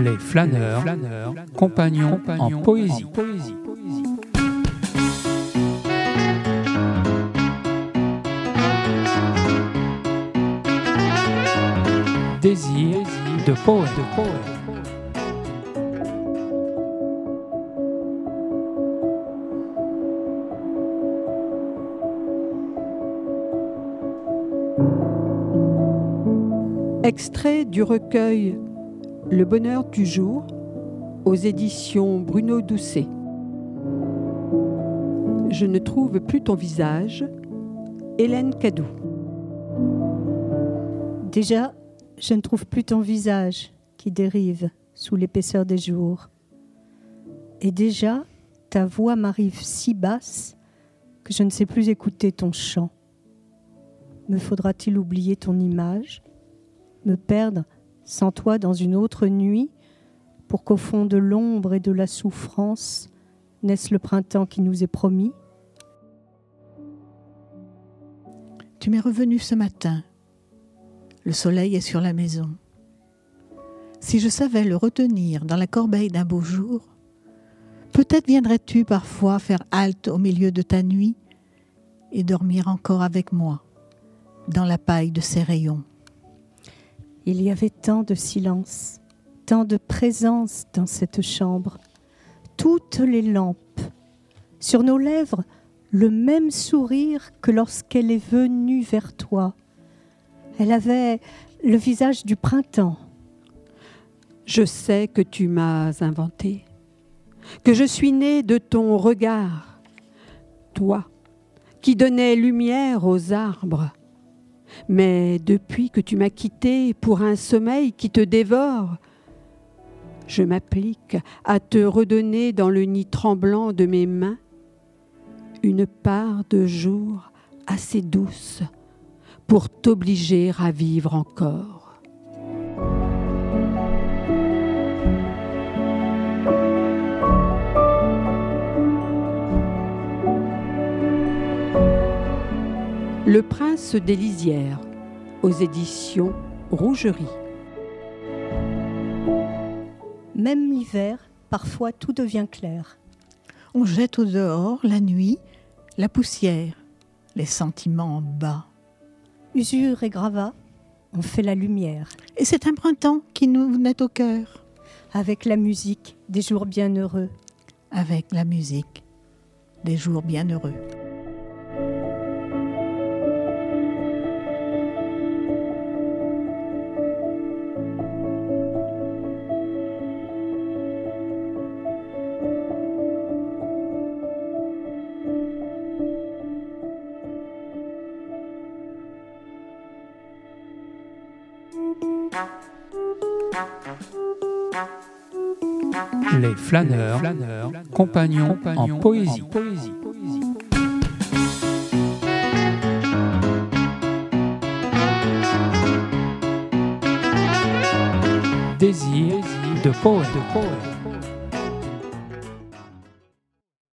Les flâneurs, flâneurs compagnons, compagnons en poésie. En poésie. Désir de poète. De poète. Extrait du recueil Le bonheur du jour aux éditions Bruno Doucet. Je ne trouve plus ton visage. Hélène Cadou. Déjà, je ne trouve plus ton visage qui dérive sous l'épaisseur des jours. Et déjà, ta voix m'arrive si basse que je ne sais plus écouter ton chant. Me faudra-t-il oublier ton image me perdre sans toi dans une autre nuit, pour qu'au fond de l'ombre et de la souffrance naisse le printemps qui nous est promis Tu m'es revenu ce matin. Le soleil est sur la maison. Si je savais le retenir dans la corbeille d'un beau jour, peut-être viendrais-tu parfois faire halte au milieu de ta nuit et dormir encore avec moi dans la paille de ses rayons. Il y avait tant de silence, tant de présence dans cette chambre. Toutes les lampes. Sur nos lèvres, le même sourire que lorsqu'elle est venue vers toi. Elle avait le visage du printemps. Je sais que tu m'as inventé, que je suis née de ton regard, toi qui donnais lumière aux arbres, mais depuis que tu m'as quitté pour un sommeil qui te dévore, je m'applique à te redonner dans le nid tremblant de mes mains une part de jour assez douce pour t'obliger à vivre encore. Le prince des lisières aux éditions Rougerie. Même l'hiver, parfois tout devient clair. On jette au dehors la nuit, la poussière, les sentiments bas. Usure et gravat, on fait la lumière. Et c'est un printemps qui nous naît au cœur. Avec la musique des jours bienheureux. Avec la musique des jours bienheureux. Les flâneurs, flâneurs compagnons, compagnons, en poésie. En poésie. Désir de poète. De poète.